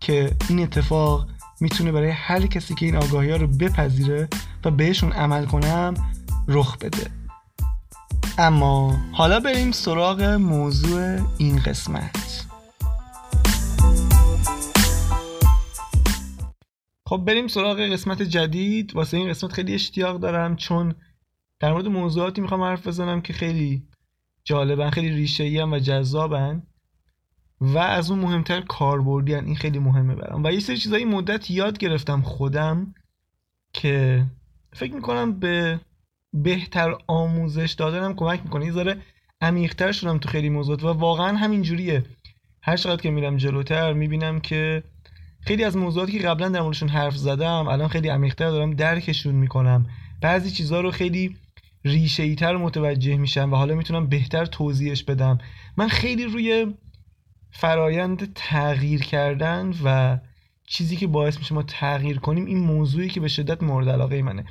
که این اتفاق می‌تونه برای هر کسی که این آگاهی ها رو بپذیره و بهشون عمل کنم رخ بده. اما حالا بریم سراغ موضوع این قسمت. خب بریم سراغ قسمت جدید. واسه این قسمت خیلی اشتیاق دارم چون در مورد موضوعاتی می‌خوام حرف بزنم که خیلی جالبن خیلی ریشه و جذابن. و از اون مهمتر کاربردی این خیلی مهمه برام. و یه سری چیزایی مدت یاد گرفتم خودم که فکر می‌کنم به بهتر آموزش دادنم کمک می‌کنه. یه ذره عمیقتر شدم تو خیلی موضوعات و واقعا همین جوریه هر چقدر که میرم جلوتر می‌بینم که خیلی از موضوعاتی که قبلا در موردشون حرف زدم الان خیلی عمیقتر دارم درکشون می‌کنم. بعضی چیزها رو خیلی ریشه تر متوجه میشم و حالا می‌تونم بهتر توضیحش بدم. من خیلی روی فرایند تغییر کردن و چیزی که باعث میشه ما تغییر کنیم این موضوعی که به شدت مورد علاقه منه.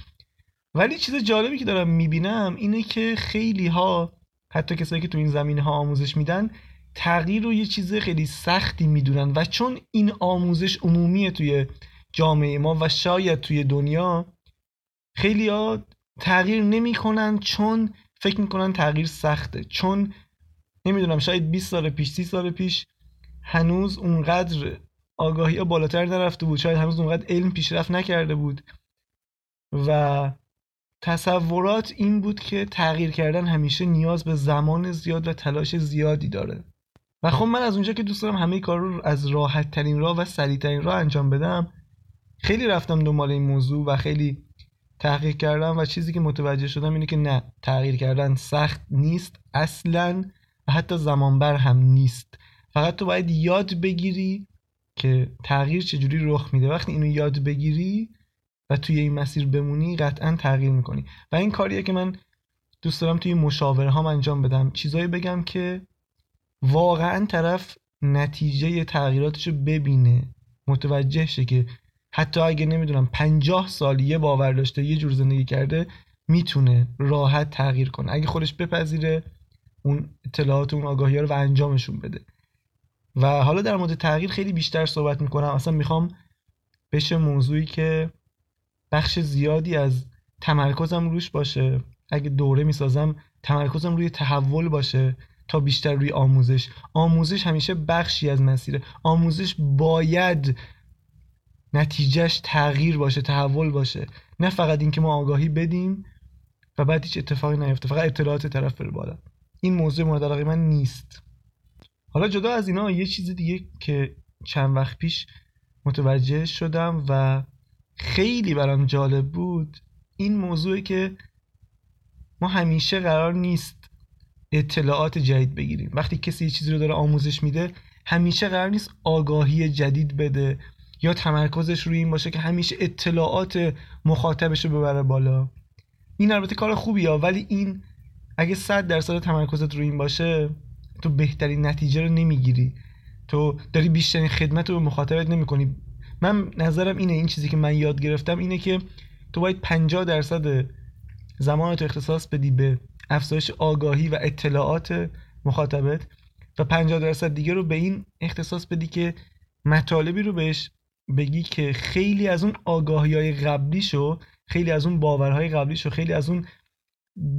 ولی چیز جالبی که دارم می‌بینم اینه که خیلی ها حتی کسایی که تو این زمینه ها آموزش میدن تغییر رو یه چیز خیلی سختی می‌دونن و چون این آموزش عمومیه توی جامعه ما و شاید توی دنیا خیلی ها تغییر نمی‌کنن چون فکر می‌کنن تغییر سخته چون نمی‌دونم شاید 20 سال پیش 30 سال پیش هنوز اونقدر آگاهی ها بالاتر نرفته بود. شاید هنوز اونقدر علم پیشرفت نکرده بود. و تصورات این بود که تغییر کردن همیشه نیاز به زمان زیاد و تلاش زیادی داره. و خب من از اونجا که دوست دارم همه کار رو از راحت ترین راه و سریع ترین راه انجام بدم خیلی رفتم دنبال این موضوع و خیلی تحقیق کردم و چیزی که متوجه شدم اینه که نه تغییر کردن سخت نیست. اصلا حتی زمانبر هم نیست. فقط تو باید یاد بگیری که تغییر چجوری رخ میده. وقتی اینو یاد بگیری و توی این مسیر بمونی قطعا تغییر می‌کنی. و این کاریه که من دوست دارم توی مشاوره هم انجام بدم. چیزایی بگم که واقعا طرف نتیجه تغییراتش رو ببینه. متوجه شه که حتی اگه نمی‌دونم پنجاه سال یه باور داشته یه جور زندگی کرده می‌تونه راحت تغییر کنه. اگه خودش بپذیره اون اطلاعات اون آگاهی ها رو و انجامشون بده. و حالا در مورد تغییر خیلی بیشتر صحبت می‌کنم. اصلا می‌خوام بشه موضوعی که بخش زیادی از تمرکزم روش باشه. اگه دوره می‌سازم تمرکزم روی تحول باشه تا بیشتر روی آموزش. آموزش همیشه بخشی از مسیره. آموزش باید نتیجهش تغییر باشه تحول باشه. نه فقط اینکه ما آگاهی بدیم و بعد هیچ اتفاقی نیفته. فقط اطلاعات طرف بره بالا. این موضوع مورد علاقه من نیست. حالا جدا از اینا یه چیز دیگه که چند وقت پیش متوجه شدم و خیلی برام جالب بود این موضوعی که ما همیشه قرار نیست اطلاعات جدید بگیریم. وقتی کسی یه چیزی رو داره آموزش میده همیشه قرار نیست آگاهی جدید بده یا تمرکزش روی این باشه که همیشه اطلاعات مخاطبش رو ببره بالا. این البته کار خوبیه ولی این اگه صد درصد تمرکزت روی این باشه تو بهترین نتیجه رو نمی‌گیری. تو داری بیشترین خدمت رو به مخاطبت نمی‌کنی. من نظرم اینه این چیزی که من یاد گرفتم اینه که تو باید 50 درصد زمان تو اختصاص بدی به افزایش آگاهی و اطلاعات مخاطبت و 50 درصد دیگه رو به این اختصاص بدی که مطالبی رو بهش بگی که خیلی از اون آگاهی های قبلیشو خیلی از اون باورهای قبلیشو خیلی از اون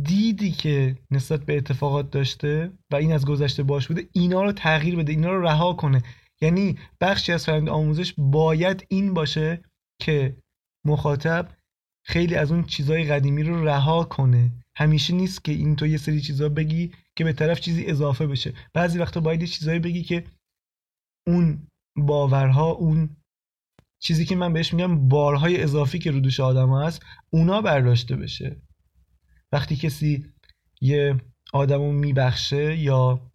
دیدی که نسبت به اتفاقات داشته و این از گذشته باش بوده اینا رو تغییر بده اینا رو رها کنه. یعنی بخشی از فرند آموزش باید این باشه که مخاطب خیلی از اون چیزهای قدیمی رو رها کنه. همیشه نیست که این تو یه سری چیزا بگی که به طرف چیزی اضافه بشه. بعضی وقتا باید یه چیزایی بگی که اون باورها اون چیزی که من بهش میگم بارهای اضافی که رو دوش آدم هست اونا برداشته بشه. وقتی کسی یه آدمو میبخشه یا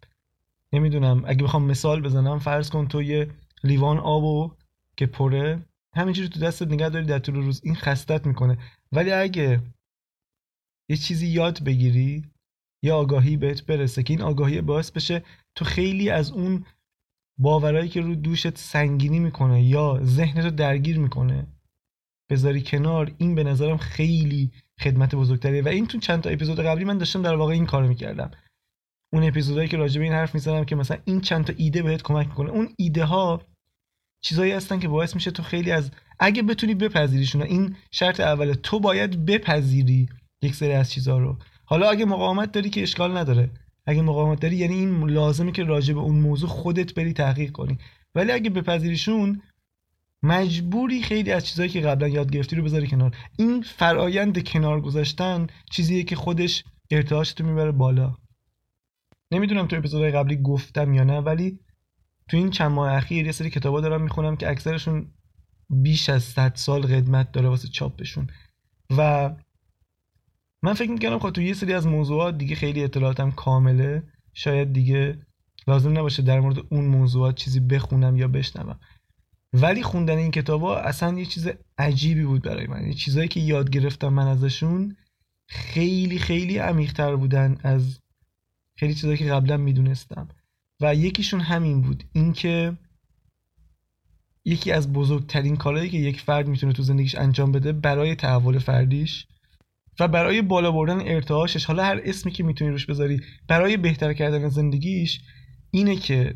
نمی‌دونم اگه بخوام مثال بزنم فرض کن تو یه لیوان آب و که پره همینجوری تو دستت نگه داری در طول روز این خستت می‌کنه. ولی اگه یه چیزی یاد بگیری یا آگاهی بهت برسه که این آگاهی باعث بشه تو خیلی از اون باورایی که رو دوشت سنگینی می‌کنه یا ذهنتو درگیر می‌کنه بذاری کنار. این به نظرم خیلی خدمت بزرگتریه. و این تو چند تا اپیزود قبلی من داشتم در واقع این کارو می‌کردم. اون اپیزودهایی که راجع به این حرف می‌زنم که مثلا این چند تا ایده بهت کمک می‌کنه. اون ایده ها چیزایی هستن که باعث میشه تو خیلی از اگه بتونی بپذیریشون این شرط اوله تو باید بپذیری یک سری از چیزها رو. حالا اگه مقاومت داری که اشکال نداره. اگه مقاومت داری یعنی این لازمه که راجع به اون موضوع خودت بری تحقیق کنی. ولی اگه بپذیریشون مجبوری خیلی از چیزهایی که قبلا یاد گرفتی رو بذاری کنار. این فرایند کنار گذاشتن چیزیه که خودش ارتعاشتو می‌بره بالا. نمی‌دونم تو اپیزودهای قبلی گفتم یا نه ولی تو این چند ماه اخیر یه سری کتابا دارم می‌خونم که اکثرشون بیش از 100 سال قدمت داره واسه چاپشون و من فکر می‌کنم خب تو یه سری از موضوعات دیگه خیلی اطلاعاتم کامله شاید دیگه لازم نباشه در مورد اون موضوعات چیزی بخونم یا بشنوم. ولی خوندن این کتابا اصلا یه چیز عجیبی بود برای من. یه چیزایی که یاد گرفتم من ازشون خیلی خیلی عمیقتر بودن از خیلی چیزایی که قبلا می‌دونستم. و یکیشون همین بود. اینکه یکی از بزرگترین کارهایی که یک فرد می‌تونه تو زندگیش انجام بده برای تحول فردیش و برای بالا بردن ارتعاشش. حالا هر اسمی که می‌تونی روش بذاری برای بهتر کردن زندگیش اینه که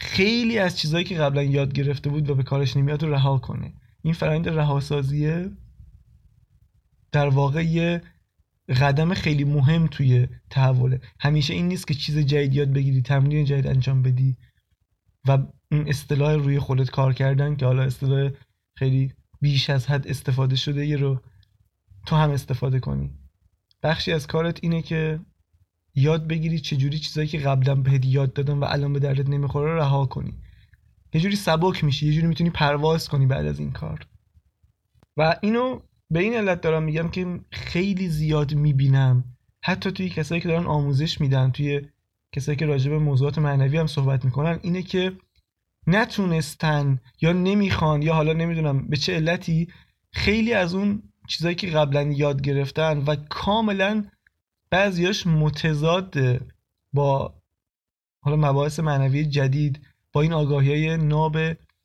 خیلی از چیزهایی که قبلا یاد گرفته بود و به کارش نمیاد رو رها کنه. این فرآیند رهاسازیه در واقع یه قدم خیلی مهم توی تحوله. همیشه این نیست که چیز جدید یاد بگیری تمرین جدید انجام بدی و این اصطلاح روی خودت کار کردن که حالا اصطلاح خیلی بیش از حد استفاده شده یه رو تو هم استفاده کنی. بخشی از کارت اینه که یاد بگیری چجوری چیزایی که قبلا بهت یاد دادم و الان به دردت نمی‌خوره رها کنی. یه جوری سبک میشی یه جوری می‌تونی پرواز کنی بعد از این کار. و اینو به این علت دارم میگم که خیلی زیاد می‌بینم. حتی توی کسایی که دارن آموزش میدن توی کسایی که راجع به موضوعات معنوی هم صحبت می‌کنن اینه که نتونستن یا نمی‌خوان یا حالا نمی‌دونم به چه علتی خیلی از اون چیزایی که قبلا یاد گرفتن و کاملا بعضیاش متضاد با حالا مباحث معنوی جدید با این آگاهی های ناب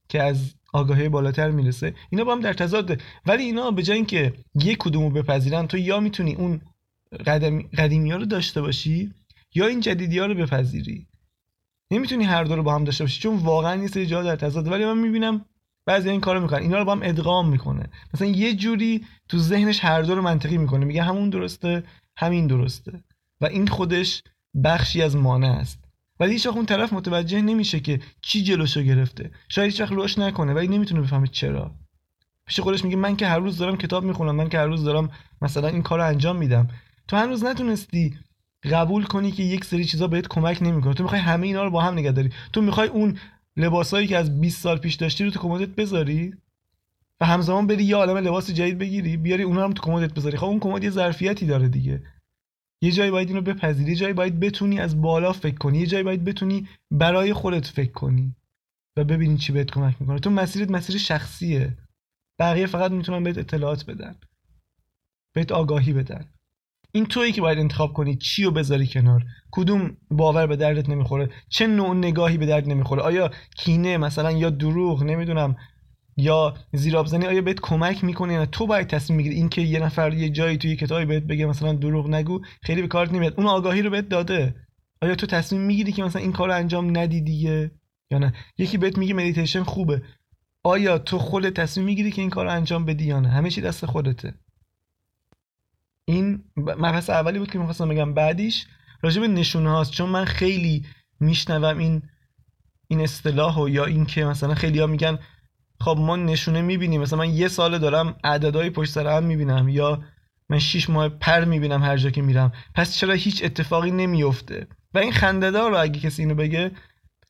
که از آگاهی بالاتر می‌رسه. اینا با هم در تضاد. ولی اینا به جای اینکه یک کدومو بپذیرن تو یا می‌تونی اون قدیمی ها رو داشته باشی یا این جدیدی ها رو بپذیری. نمی‌تونی هر دو رو با هم داشته باشی چون واقعا نیست جا در تضاد. ولی من می‌بینم بعضی این کارو می‌کنن. اینا رو با هم ادغام می‌کنه. مثلا یه جوری تو ذهنش هر دو رو منطقی می‌کنه. میگه همون درسته. همین درسته. و این خودش بخشی از مانع است. ولی هیچ اون طرف متوجه نمیشه که چی جلوشو گرفته. شاید هیچ وقت روش نکنه ولی نمی‌تونه بفهمه چرا. پیش خودش میگه من که هر روز دارم کتاب می‌خونم من که هر روز دارم مثلا این کار انجام میدم. تو هنوز نتونستی قبول کنی که یک سری چیزا بهت کمک نمی‌کنه. تو می‌خوای همه اینا رو با هم نگه داری. تو می‌خوای اون لباسایی که از 20 سال پیش داشتی رو تو کمدت بذاری؟ و همزمان بری یه عالم لباس جدید بگیری بیاری اونها هم تو کمدت بذاری. خب اون کمد یه ظرفیتی داره دیگه. یه جایی باید اینو بپذیری یه جایی باید بتونی از بالا فکر کنی یه جایی باید بتونی برای خودت فکر کنی و ببینی چی بهت کمک می‌کنه. تو مسیرت مسیر شخصیه. بقیه فقط می‌تونن بهت اطلاعات بدن. بهت آگاهی بدن. این تویی که باید انتخاب کنی چی رو بذاری کنار؟ کدوم باور به دردت نمی‌خوره؟ چه نوع نگاهی به درد نمی‌خوره؟ آیا کینه مثلا یا دروغ؟ نمی‌دونم. یا زیرابزنی آیا بهت کمک می‌کنه یا تو باید تصمیم می‌گیری اینکه یه نفر یه جایی توی کتابی بهت بگه مثلا دروغ نگو خیلی به کارت نمیاد. اون آگاهی رو بهت داده. آیا تو تصمیم می‌گیری که مثلا این کار رو انجام ندی دیگه یا نه؟ یکی بهت میگه مدیتیشن خوبه. آیا تو خودت تصمیم می‌گیری که این کار رو انجام بدی یا نه؟ همه چی دست خودته. این مبحث اولی بود که می‌خواستم بگم. بعدیش راجع به نشونه هاست. چون من خیلی میشنوم این این اصطلاح یا این که مثلا خیلی ها میگن خب ما نشونه می‌بینیم. مثلا من یه سال دارم عددهای پشت سر هم می‌بینم یا من شیش ماه پر می‌بینم هر جا که میرم. پس چرا هیچ اتفاقی نمیفته و این خندهدار رو اگه کسی اینو بگه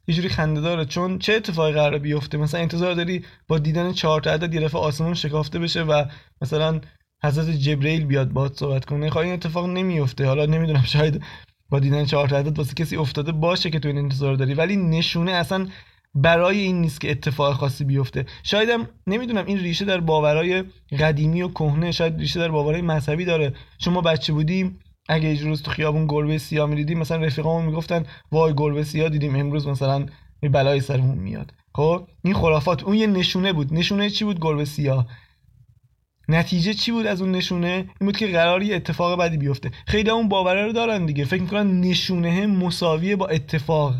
یه جوری خنده چون چه اتفاقی قرار بیفته؟ مثلا انتظار داری با دیدن چهار تا عدد یه آسمون شکافته بشه و مثلا حضرت جبرئیل بیاد باهات صحبت کنه. خواهی این اتفاق نمیفته حالا نمی‌دونم شاید با دیدن چهار عدد واسه کسی افتاده باشه که تو این انتظار داری. ولی نشونه اصلا برای این نیست که اتفاق خاصی بیفته. شایدم نمی‌دونم این ریشه در باورای قدیمی و کهنه شاید ریشه در باورای مذهبی داره. چون ما بچه بودیم اگه یه روز تو خیابون گربه سیاه می‌دیدیم مثلا رفیقامون می‌گفتن وای گربه سیاه دیدیم امروز مثلا بلای سرمون میاد. خب این خرافات اون یه نشونه بود. نشونه چی بود گربه سیاه؟ نتیجه چی بود از اون نشونه؟ این بود که قراری اتفاق بدی بیفته. خیلی اون باوره رو دارن دیگه. فکر می‌کنن نشونه مساویه با اتفاق.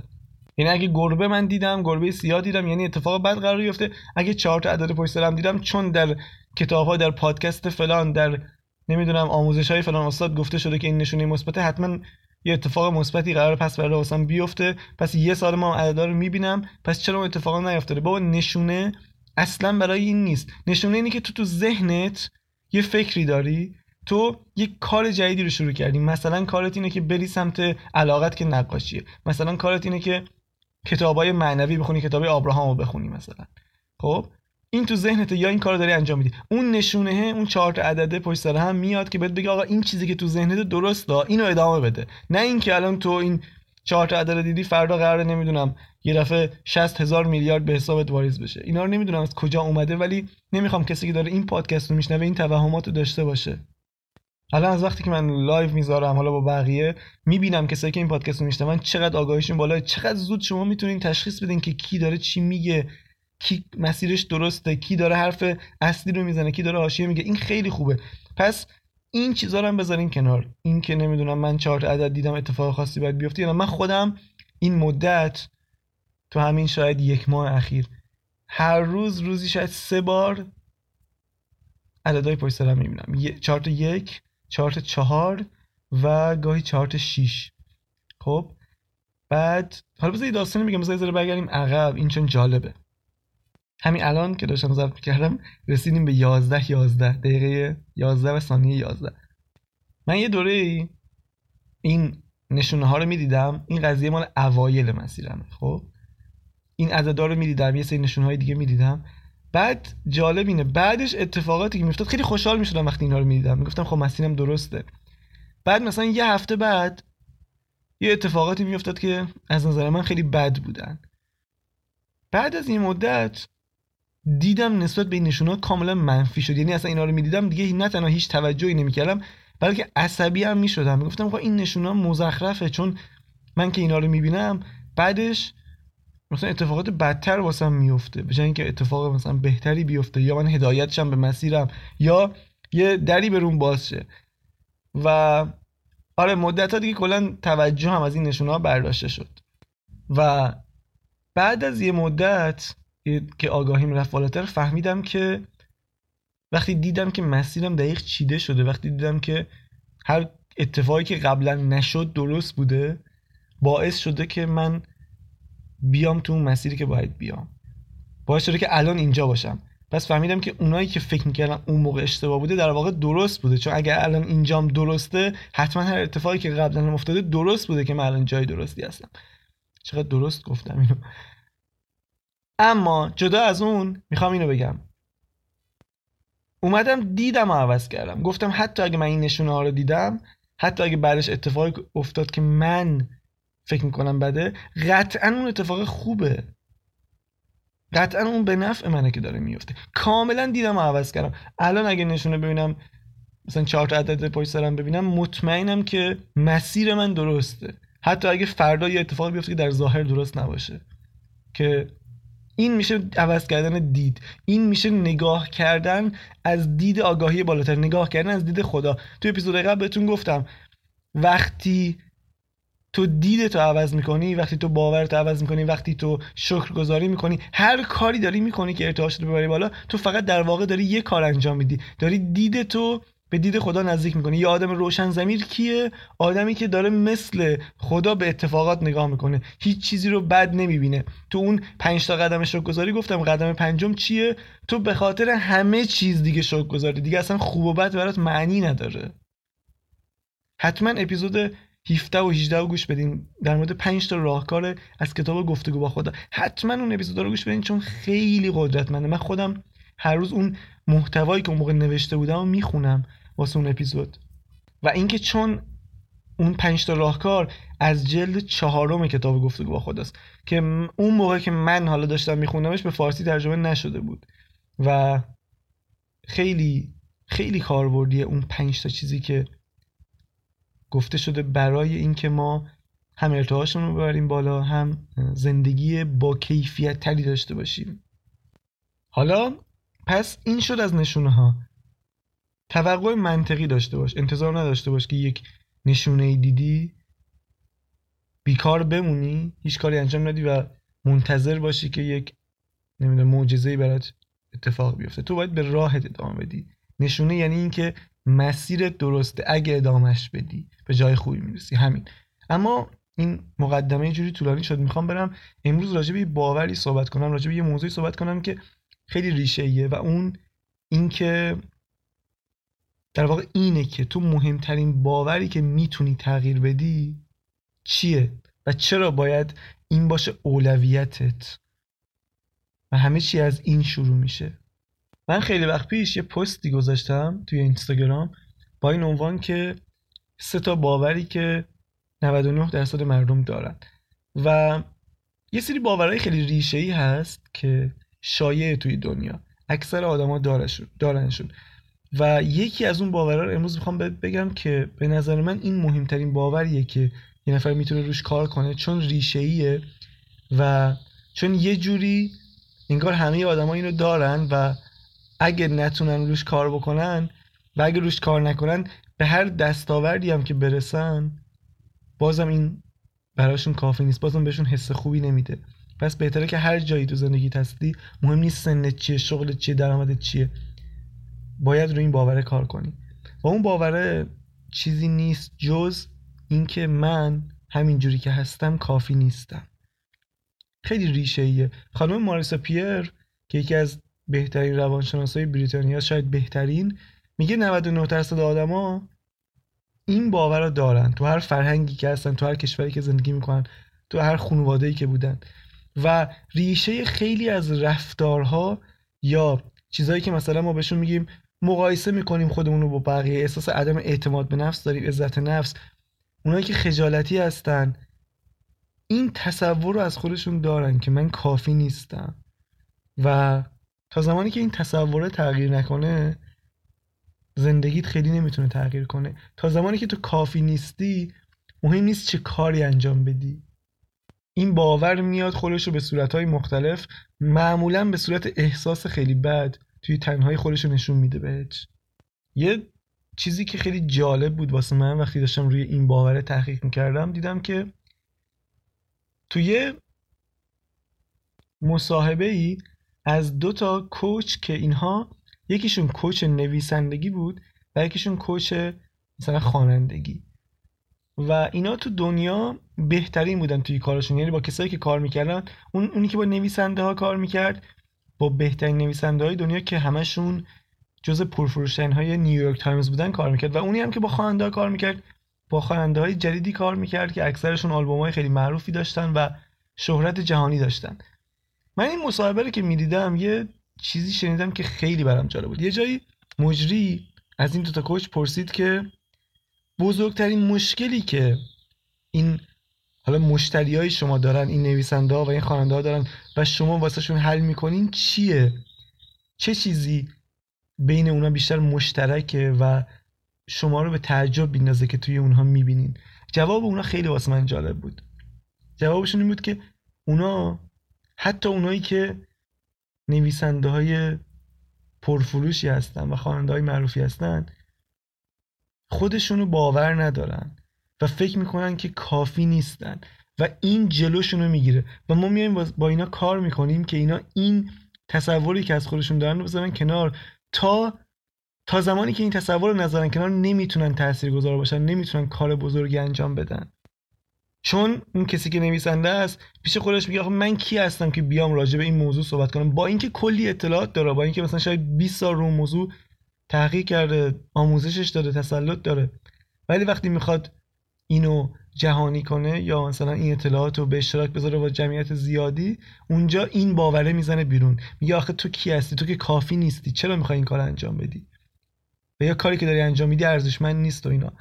یعنی اگه گربه من دیدم گربه سیاه دیدم یعنی اتفاق بد قرار بیفته. اگه چهار تا عدد پشت سرم دیدم چون در کتاب ها در پادکست فلان در نمی‌دونم آموزش های فلان استاد گفته شده که این نشونه مثبت حتما یه اتفاق مثبتی قرار پس برای واسم بیفته. پس یه سال ما عددا رو می‌بینم پس چرا اتفاقا نیفتاده بابا نشونه اصلا برای این نیست. نشونه اینه که تو تو ذهنت یه فکری داری تو یه کار جدیدی رو شروع کردی. مثلا کارت اینه که بری سمت علاقت که نقاشیه. مثلا کارت اینه که کتابای معنوی بخونی کتاب ابراهام رو بخونی مثلا. خب؟ این تو ذهنت یا این کار داری انجام میدی. اون نشونه اون چهار تا عدده پشت سر هم میاد که بهت بگه آقا این چیزی که تو ذهنت درسته اینو ادامه بده. نه اینکه الان تو این چهار تا دیدی فردا قراره نمی‌دونم یه دفعه 60 هزار میلیارد به حسابت واریز بشه. اینا رو نمی‌دونم از کجا اومده ولی نمی‌خوام کسی که داره این پادکست رو میشنوه این توهمات داشته باشه. الان از وقتی که من live می‌ذارم حالا با بقیه می‌بینم کسایی که این پادکست رو میشنون چقدر آگاهیشون بالا چقدر زود شما می‌تونین تشخیص بدین که کی داره چی میگه کی مسیرش درسته کی داره حرف اصلی رو می‌زنه کی داره حاشیه میگه. این خیلی خوبه. پس این چیزا رو هم بذارین کنار. این که نمی‌دونم من چهار عدد دیدم اتفاق خاصی باید بیفته یا من خودم این مدت تو همین شاید یک ماه اخیر هر روز روزی شاید سه بار عددهای پشت سرم می‌بینم. چارت یک چارت چهار و گاهی چارت شیش. خب بعد حالا بذاری داستانی میگم بذاری برگردیم عقب. این چون جالبه. همین الان که داشتم ضبط کردم رسیدیم به 11 11 دقیقه 11 و ثانیه 11 من یه دوره این نشونه ها رو می‌دیدم. این قضیه مال اوایل مسیرمه خب؟ این عددا رو می‌دیدم. یه سری نشونه های دیگه می‌دیدم. بعد جالب اینه. بعدش اتفاقاتی که میفتاد خیلی خوشحال می‌شدم وقتی اینا رو می‌دیدم. می‌گفتم خب مسیرم درسته. بعد مثلا یه هفته بعد یه اتفاقاتی میافتاد که از نظر من خیلی بد بودن. بعد از این مدت دیدم نسبت به این نشونه کاملا منفی شد. یعنی اصلا اینا رو می‌دیدم دیگه نه تنها هیچ توجهی نمی‌کردم بلکه عصبی هم می‌شدم. می‌گفتم خب این نشونه مزخرفه چون من که اینا رو می‌بینم بعدش مثلا اتفاقات بدتر واسم میفته به اینکه اتفاق مثلا بهتری بیفته یا من هدایتشم به مسیرم یا یه دری برون باز شه. و آره مدت ها دیگه کلا توجه هم از این نشونه ها برداشته شد. و بعد از یه مدت که آگاهیم رفت بالاتر فهمیدم که وقتی دیدم که مسیرم دقیق چیده شده وقتی دیدم که هر اتفاقی که قبلا نشد درست بوده باعث شده که من بیام تو اون مسیری که باید بیام. باعث شده که الان اینجا باشم. پس فهمیدم که اونایی که فکر می‌کردن اون موقع اشتباه بوده در واقع درست بوده. چون اگر الان اینجام درسته حتما هر اتفاقی که قبلا افتاده درست بوده که من الان جای درستی هستم. چقدر درست گفتم اینو. اما جدا از اون می‌خوام اینو بگم. اومدم دیدم و عوض کردم. گفتم حتی اگه من این نشونه ها رو دیدم حتی اگه بعدش اتفاقی افتاد که من فکر می‌کنم بده قطعا اون اتفاق خوبه. قطعا اون به نفع منه که داره میفته کاملا دیدم و عوض کردم. الان اگه نشونه ببینم مثلا چهار عدد پشت سرم ببینم مطمئنم که مسیر من درسته. حتی اگه فردا یه اتفاق بیفته که در ظاهر درست نباشه. که این میشه عوض کردن دید. این میشه نگاه کردن از دید آگاهی بالاتر. نگاه کردن از دید خدا. تو اپیزود قبل بهتون گفتم وقتی تو تو عوض می‌کنی وقتی تو باورت عوض می‌کنی وقتی تو شکرگزاری می‌کنی هر کاری داری می‌کنی که ارتعاشت رو ببری بالا تو فقط در واقع داری یه کار انجام میدی. داری دید تو به دید خدا نزدیک می‌کنه یه آدم روشن زمیر کیه؟ آدمی که داره مثل خدا به اتفاقات نگاه می‌کنه. هیچ چیزی رو بد نمی‌بینه. تو اون پنج تا قدم گذاری گفتم قدم پنجم چیه؟ تو به خاطر همه چیز دیگه گذاری دیگه اصلا خوب و بد برات معنی نداره. حتما اپیزود 17 و 18 رو گوش بدین. در مورد 5 تا راهکار از کتاب گفتگو با خدا. حتما اون اپیزود رو گوش بدین چون خیلی قدرتمنده. من خودم هر روز اون محتوایی که اون موقع نوشته بودم و می‌خونم واسه اون اپیزود. و اینکه چون اون پنج تا راهکار از جلد چهارم کتاب گفتگو با خداست. که اون موقع که من حالا داشتم میخوندمش به فارسی ترجمه نشده بود. و خیلی خیلی کاربردیه اون پنج تا چیزی که گفته شده برای اینکه ما هم ارتعاشمون رو ببریم بالا هم زندگی با کیفیت تری داشته باشیم. حالا پس این شد از نشونه ها توقع منطقی داشته باش انتظار نداشته باش که یک نشونه دیدی بیکار بمونی هیچ کاری انجام ندی و منتظر باشی که یک نمی‌دونم معجزه برات اتفاق بیفته. تو باید به راهت ادامه بدی. نشونه یعنی اینکه مسیرت درسته. اگه ادامهش بدی به جای خوبی می‌رسی. همین. اما این مقدمه جوری طولانی شد. می‌خوام برم امروز راجع به باوری صحبت کنم راجع به یه موضوعی صحبت کنم که خیلی ریشه و اون اینکه در واقع اینه که تو مهمترین باوری که می‌تونی تغییر بدی چیه و چرا باید این باشه اولویتت؟ و همه چی از این شروع میشه. من خیلی وقت پیش یه پستی گذاشتم توی اینستاگرام با این عنوان که سه تا باوری که 99 درصد مردم دارن. و یه سری باورهای خیلی ریشه ای هست که شایع توی دنیا. اکثر آدما دارنشون. و یکی از اون باورها رو امروز می‌خوام بگم که به نظر من این مهمترین باوریه که یه نفر می‌تونه روش کار کنه چون ریشه ایه و چون یه جوری انگار همه آدما اینو دارن و اگه نتونن روش کار بکنن و اگه روش کار نکنن به هر دستاوردی هم که برسن بازم این براشون کافی نیست. بازم بهشون حس خوبی نمیده. پس بهتره که هر جایی تو زندگی هستی مهم نیست سنت چیه شغلت چیه درآمدت چیه. باید روی این باوره کار کنی. و اون باوره چیزی نیست جز اینکه من همین جوری که هستم کافی نیستم. خیلی ریشه ایه خانم ماریسا پیر که یکی از بهترین روانشناسای بریتانیا شاید بهترین. میگه 99 درصد آدما این باور رو دارن. تو هر فرهنگی که هستن تو هر کشوری که زندگی می‌کنن تو هر خانواده‌ای که بودن. و ریشه خیلی از رفتارها یا چیزهایی که مثلا ما بهشون میگیم مقایسه می‌کنیم خودمون رو با بقیه. احساس عدم اعتماد به نفس داریم عزت نفس. اونایی که خجالتی هستن این تصور رو از خودشون دارن که من کافی نیستم. و تا زمانی که این تصوره تغییر نکنه زندگیت خیلی نمی‌تونه تغییر کنه. تا زمانی که تو کافی نیستی مهم نیست چه کاری انجام بدی. این باور میاد خودش رو به صورتهای مختلف معمولا به صورت احساس خیلی بد توی تنهایی خودش رو نشون میده بهش. یه چیزی که خیلی جالب بود واسه من وقتی داشتم روی این باوره تحقیق می‌کردم دیدم که توی مصاحبه ای از دو تا کوچ که اینها یکیشون کوچ نویسندگی بود و یکیشون کوچ مثلا خوانندگی. و اینا تو دنیا بهترین بودن توی کارشون. یعنی با کسایی که کار می‌کردن اون اونی که با نویسنده ها کار می‌کرد با بهترین نویسنده های دنیا که همشون جز پرفروشترین های نیویورک تایمز بودن کار می‌کرد. و اونی هم که با خواننده ها کار می‌کرد با خواننده های جدیدی کار می‌کرد که اکثرشون آلبوم های خیلی معروفی داشتن و شهرت جهانی داشتن. من این مصاحبه رو که می‌دیدم یه چیزی شنیدم که خیلی برام جالب بود. یه جایی مجری از این دوتا کوچ پرسید که بزرگترین مشکلی که این حالا مشتری های شما دارن این نویسنده ها و این خواننده ها دارن و شما واسهشون حل می‌کنین چیه؟ چه چیزی بین اونا بیشتر مشترکه و شما رو به تعجب بیندازه که توی اونها می‌بینین؟ جواب اونا خیلی واسه من جالب بود. جوابشون این بود که اونا حتی اونایی که نویسنده های پرفروشی هستن و خواننده های معروفی هستن خودشونو باور ندارن و فکر می‌کنن که کافی نیستن و این جلوشونو می‌گیره و ما میایم با اینا کار می‌کنیم که اینا این تصوری که از خودشون دارن رو بذارن کنار تا تا زمانی که این تصور رو نذارن کنار نمی‌تونن تاثیرگذار باشن نمی‌تونن کار بزرگی انجام بدن. چون اون کسی که نویسنده است پیش خودش میگه آخه من کی هستم که بیام راجع به این موضوع صحبت کنم؟ با اینکه کلی اطلاعات داره با اینکه مثلا شاید 20 سال رو موضوع تحقیق کرده آموزشش داره تسلط داره. ولی وقتی می‌خواد اینو جهانی کنه یا مثلا این اطلاعات رو به اشتراک بذاره با جمعیت زیادی اونجا این باوره می‌زنه بیرون. میگه آخه تو کی هستی؟ تو که کافی نیستی. چرا می‌خوای این کار انجام بدی؟ و یا کاری که داری انجام میدی ارزشمند نیست و اینا.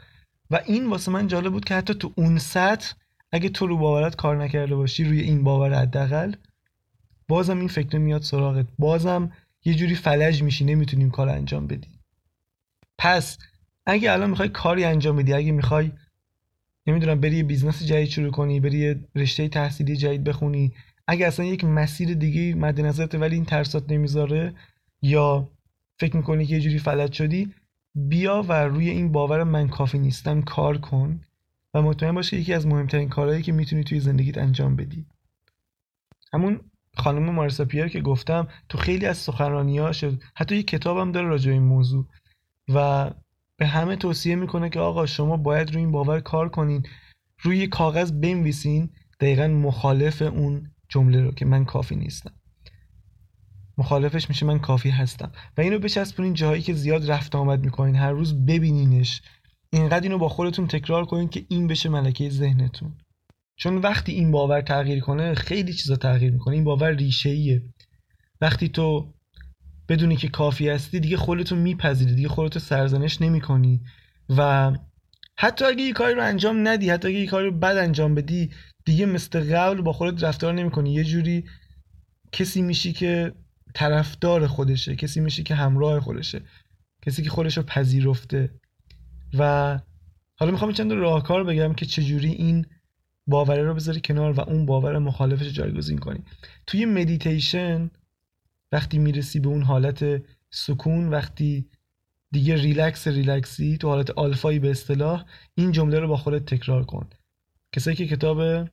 و این واسه من جالب بود که حتی تو اون سطح اگه تو رو باورت کار نکرده باشی روی این باور حداقل. بازم این فکر میاد سراغت. بازم یه جوری فلج میشی نمی‌تونیم کار انجام بدی. پس اگه الان می‌خوای کاری انجام بدی اگه می‌خوای نمی‌دونم بری یه business جدید شروع کنی بری یه رشته تحصیلی جدید بخونی اگه اصلا یک مسیر دیگه مد نظرت ولی این ترسات نمی‌ذاره یا فکر می‌کنی که یه جوری فلج شدی بیا و روی این باور من کافی نیستم کار کن. و مطمئن باش که یکی از مهمترین کارهایی که می‌تونی توی زندگیت انجام بدی. همون خانم مارسا پیر که گفتم تو خیلی از سخنرانیاش حتی یه کتابم داره راجع این موضوع و به همه توصیه می‌کنه که آقا شما باید روی این باور کار کنین روی کاغذ بنویسین دقیقا مخالف اون جمله رو که من کافی نیستم. مخالفش میشه من کافی هستم. و اینو بچسبونین جاهایی که زیاد رفت آمد می‌کنین. هر روز ببینینش. اینقدر اینو با خودتون تکرار کنین که این بشه ملکه ذهنتون. چون وقتی این باور تغییر کنه خیلی چیزا تغییر می‌کنه. این باور ریشه ایه وقتی تو بدونی که کافی هستی دیگه خودتو میپذیری. دیگه خودتو سرزنش نمی‌کنی. و حتی اگه یه کاری رو انجام ندی حتی اگه یه کاری رو بد انجام بدی دیگه مثل قبل با خودت رفتار نمی‌کنی. یه جوری کسی میشی که طرفدار خودشه. کسی میشی که همراه خودشه. کسی که خودش رو پذیرفته. و حالا می‌خوام چند راهکار بگم که چجوری این باوره رو بذاری کنار و اون باور مخالفش جایگزین کنی. توی مدیتیشن وقتی می‌رسی به اون حالت سکون وقتی دیگه relax relax ی تو حالت آلفایی به اصطلاح این جمله رو با خودت تکرار کن. کسایی که کتاب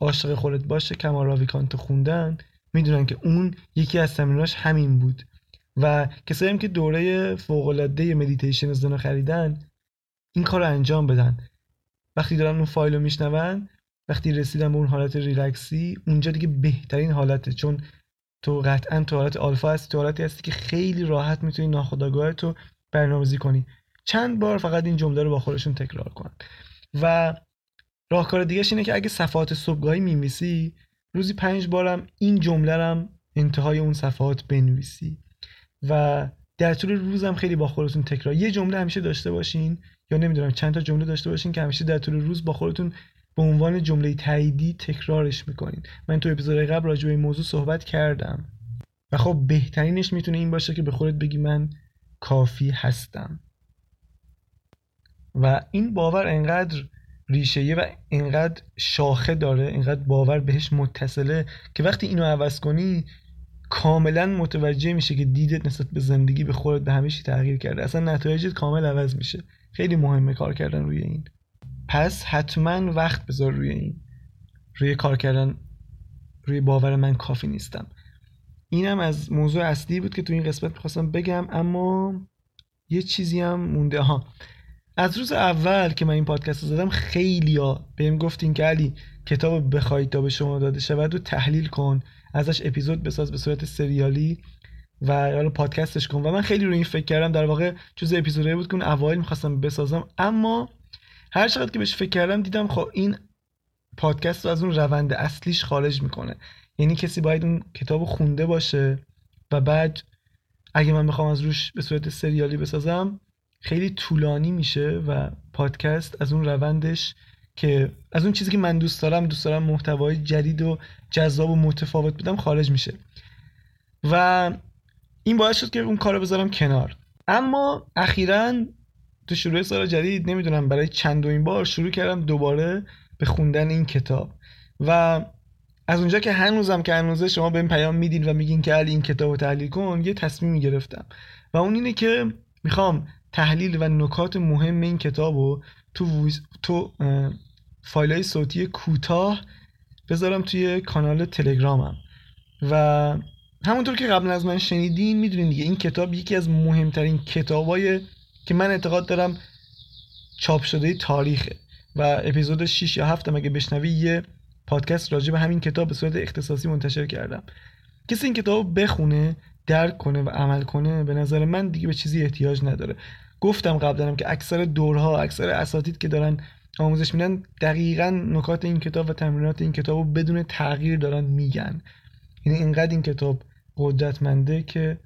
عاشق خودت باش کامال راویکانت خوندن می‌دونن که اون یکی از تمریناش همین بود. و کسایی هم که دوره فوق العاده مدیتیشن زنا خریدن این کار رو انجام بدن. وقتی دارن اون فایل رو میشنون وقتی رسیدن به اون حالت ریلکسی اونجا دیگه بهترین حالته. چون تو قطعا تو حالت آلفا هستی تو حالتی هستی که خیلی راحت می‌تونی ناخودآگاه تو برنامه‌ریزی کنی. چند بار فقط این جمله رو با خودشون تکرار کن. و راهکار دیگه اینه که اگه صفحات صبحگاهی می‌نویسی روزی پنج بارم این جمله رم انتهای اون صفحات بنویسی. و در طول روزم خیلی با خودتون تکرار. یه جمله همیشه داشته باشین. یا نمی‌دونم چند تا جمله داشته باشین که همیشه در طول روز با خودتون به عنوان جمله تاییدی تکرارش می‌کنین. من تو اپیزود قبل راجع به این موضوع صحبت کردم. و خب بهترینش می‌تونه این باشه که به خودت بگی من کافی هستم. و این باور انقدر ریشه و انقدر شاخه داره انقدر باور بهش متصله که وقتی اینو عوض کنی کاملا متوجه میشه که دیدت نسبت به زندگی به خودت به همیشه تغییر کرده. اصلا نتایجت کامل عوض میشه. خیلی مهمه کار کردن روی این. پس حتما وقت بذار روی این. روی کار کردن روی باور من کافی نیستم. اینم از موضوع اصلی بود که تو این قسمت می‌خواستم بگم اما یه چیزی هم مونده. ها از روز اول که من این پادکست رو زدم خیلی بهم گفتین که علی کتاب بخواید تا به شما داده شود و تحلیل کن. ازش اپیزود بساز به صورت سریالی. و حالا پادکستش کن. و من خیلی رو این فکر کردم در واقع جز اپیزودی بود که اون اوایل می‌خواستم بسازم. اما هر چقدر که بهش فکر کردم دیدم خب این پادکست رو از اون روند اصلیش خارج می‌کنه. یعنی کسی باید اون کتاب خونده باشه و بعد اگه من بخوام از روش به صورت سریالی بسازم خیلی طولانی میشه و پادکست از اون روندش که از اون چیزی که من دوست دارم دوست دارم محتوای جدید و جذاب و متفاوت بدم خارج میشه. و این باعث شد که اون کارو بذارم کنار. اما اخیرا تو شروع سال جدید نمی‌دونم برای چندمین بار شروع کردم دوباره به خوندن این کتاب. و از اونجا که هنوزم که هنوزه شما به این پیام میدین و میگین که علی این کتاب رو تحلیل کن یه تصمیمی گرفتم و اون اینه که می‌خوام تحلیل و نکات مهم این کتاب رو تو, تو فایل های صوتی کوتاه بذارم توی کانال تلگرامم. و همونطور که قبل از من شنیدین می‌دونین دیگه این کتاب یکی از مهمترین کتابای که من اعتقاد دارم چاپ شده تاریخه و اپیزود 6 یا 7 اگه بشنوی یه پادکست راجع به همین کتاب به صورت اختصاصی منتشر کردم. کسی این کتاب بخونه درک کنه و عمل کنه به نظر من دیگه به چیزی احتیاج نداره. گفتم قبلا که اکثر دورها اکثر اساتید که دارن آموزش میدن دقیقا نکات این کتاب و تمرینات این کتاب رو بدون تغییر دارن میگن. یعنی اینقدر این کتاب قدرتمنده که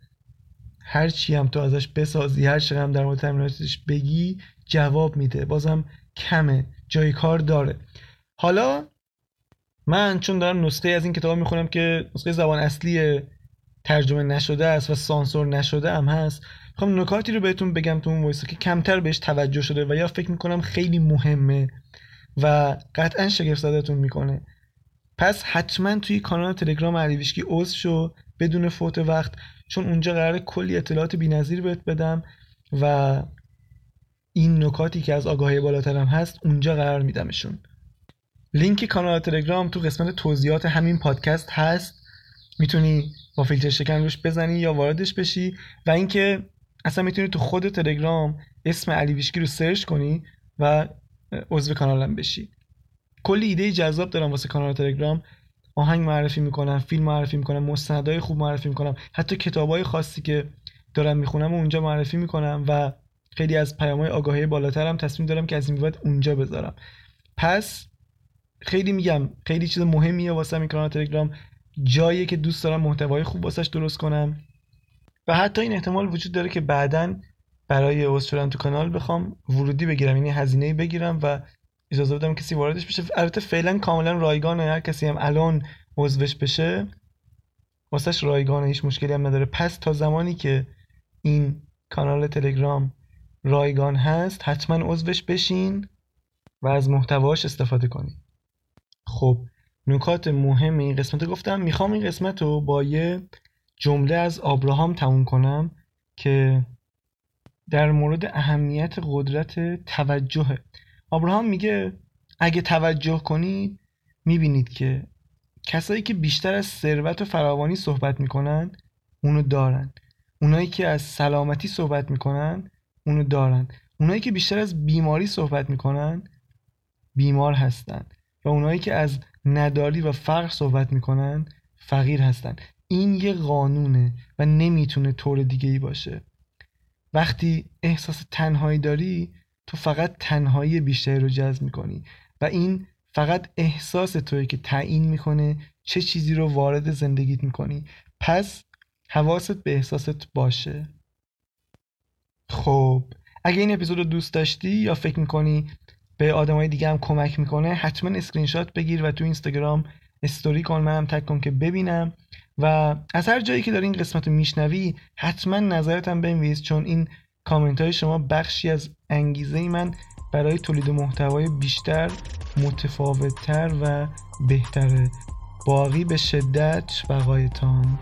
هر چی هم تو ازش بسازی هر چی هم در مورد تمریناتش بگی جواب میده. بازم کمه جای کار داره. حالا من چون دارم نسخه از این کتاب می‌خونم که نسخه زبان اصلی ترجمه نشده است و سانسور نشده هم هست می‌خوام نکاتی رو بهتون بگم تو اون که کمتر بهش توجه شده و یا فکر می‌کنم خیلی مهمه و قطعا شگفت زدتون می‌کنه. پس حتما توی کانال تلگرام علیویشکی عضو شو بدون فوت وقت چون اونجا قرار کلی اطلاعات بی‌نظیر بهت بدم و این نکاتی که از آگاهی بالاترم هست اونجا قرار میدمشون. لینک کانال تلگرام تو قسمت توضیحات همین پادکست هست. می‌تونی با فیلتر شکن روش بزنی یا واردش بشی. و اینکه اصلا می‌تونی تو خود تلگرام اسم علی ویشکی رو سرچ کنی و عضو کانالم بشی. کلی ایده جذاب دارم واسه کانال تلگرام. آهنگ معرفی می‌کنم فیلم معرفی می‌کنم مستندهای خوب معرفی می‌کنم. حتی کتابای خاصی که دارم می‌خونم و اونجا معرفی می‌کنم و خیلی از پیامهای آگاهی بالاترم تصمیم دارم که از این بعد اونجا بذارم. پس خیلی میگم خیلی چیز مهمیه واسه این کانال تلگرام. جایی که دوست دارم محتوای خوب واسش درست کنم. و حتی این احتمال وجود داره که بعدا برای عضو شدن تو کانال بخوام ورودی بگیرم یعنی هزینه بگیرم و اجازه بدم کسی واردش بشه. البته فعلا کاملا رایگانه. هر کسی هم الان عضوش بشه واسهش رایگانه هیچ مشکلی هم نداره. پس تا زمانی که این کانال تلگرام رایگان هست حتما عضوش بشین و از محتواش استفاده کنید خب نکات مهم این قسمت رو گفتم. می‌خوام این قسمت رو با یه جمله از آبراهام تموم کنم که در مورد اهمیت قدرت توجهه. آبراهام میگه اگه توجه کنید می‌بینید که کسایی که بیشتر از ثروت و فراوانی صحبت می‌کنن اونو دارن. اونایی که از سلامتی صحبت می‌کنن اونو دارن. اونایی که بیشتر از بیماری صحبت می‌کنن بیمار هستن. و اونایی که از نداری و فقر صحبت می‌کنن فقیر هستن. این یه قانونه و نمی‌تونه طور دیگه ای باشه. وقتی احساس تنهایی داری تو فقط تنهایی بیشتری رو جذب می‌کنی و این فقط احساس توئه که تعیین می‌کنه چه چیزی رو وارد زندگیت می‌کنی. پس حواست به احساست باشه. خب اگه این اپیزود رو دوست داشتی یا فکر می‌کنی به آدمای دیگه هم کمک می‌کنه حتما اسکرین شات بگیر و تو اینستاگرام استوری کن. منم تک کن که ببینم. و از هر جایی که داری این قسمت رو میشنوی حتما نظرت هم بنویس چون این کامنت های شما بخشی از انگیزه من برای تولید محتوای بیشتر متفاوتتر و بهتره. باقی به شدت بقایتان.